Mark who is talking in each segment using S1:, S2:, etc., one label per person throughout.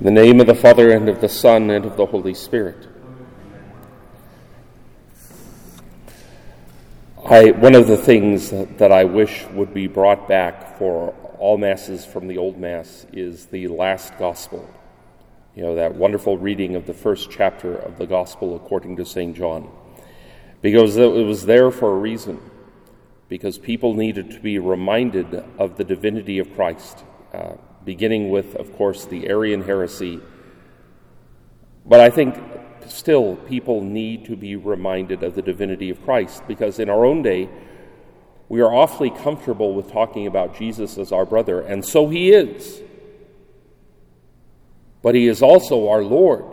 S1: In the name of the Father, and of the Son, and of the Holy Spirit. I, one of the things that, I wish would be brought back for all Masses from the Old Mass is the last Gospel. You know, that wonderful reading of the first chapter of the Gospel according to St. John. Because it was there for a reason. Because people needed to be reminded of the divinity of Christ. Uh, beginning with, of course, the Arian heresy. But I think still people need to be reminded of the divinity of Christ because in our own day, we are awfully comfortable with talking about Jesus as our brother, and so he is. But he is also our Lord,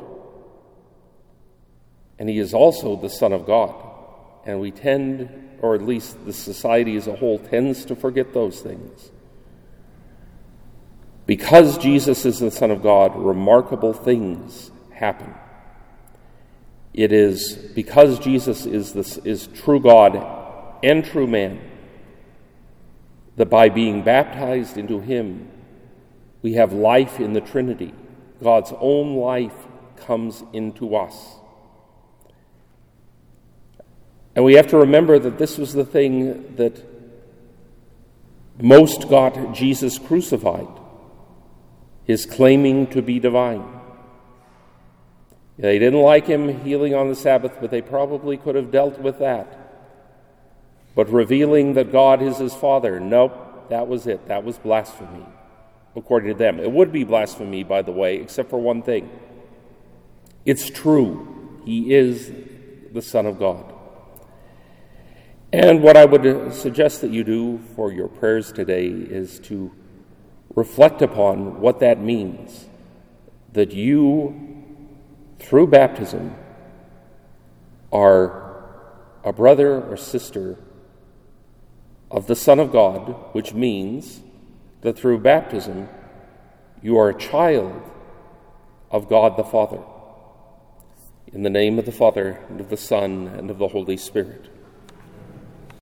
S1: and he is also the Son of God. And we tend, or at least the society as a whole, tends to forget those things. Because Jesus is the Son of God, remarkable things happen. It is because Jesus is, this, is true God and true man that by being baptized into Him, we have life in the Trinity. God's own life comes into us. And we have to remember that this was the thing that most got Jesus crucified his claiming to be divine. They didn't like him healing on the Sabbath, but they probably could have dealt with that. But revealing that God is his Father, nope, that was it. That was blasphemy, according to them. It would be blasphemy, by the way, except for one thing it's true. He is the Son of God. And what I would suggest that you do for your prayers today is to reflect upon what that means that you, through baptism, are a brother or sister of the Son of God, which means that through baptism you are a child of God the Father. In the name of the Father, and of the Son, and of the Holy Spirit.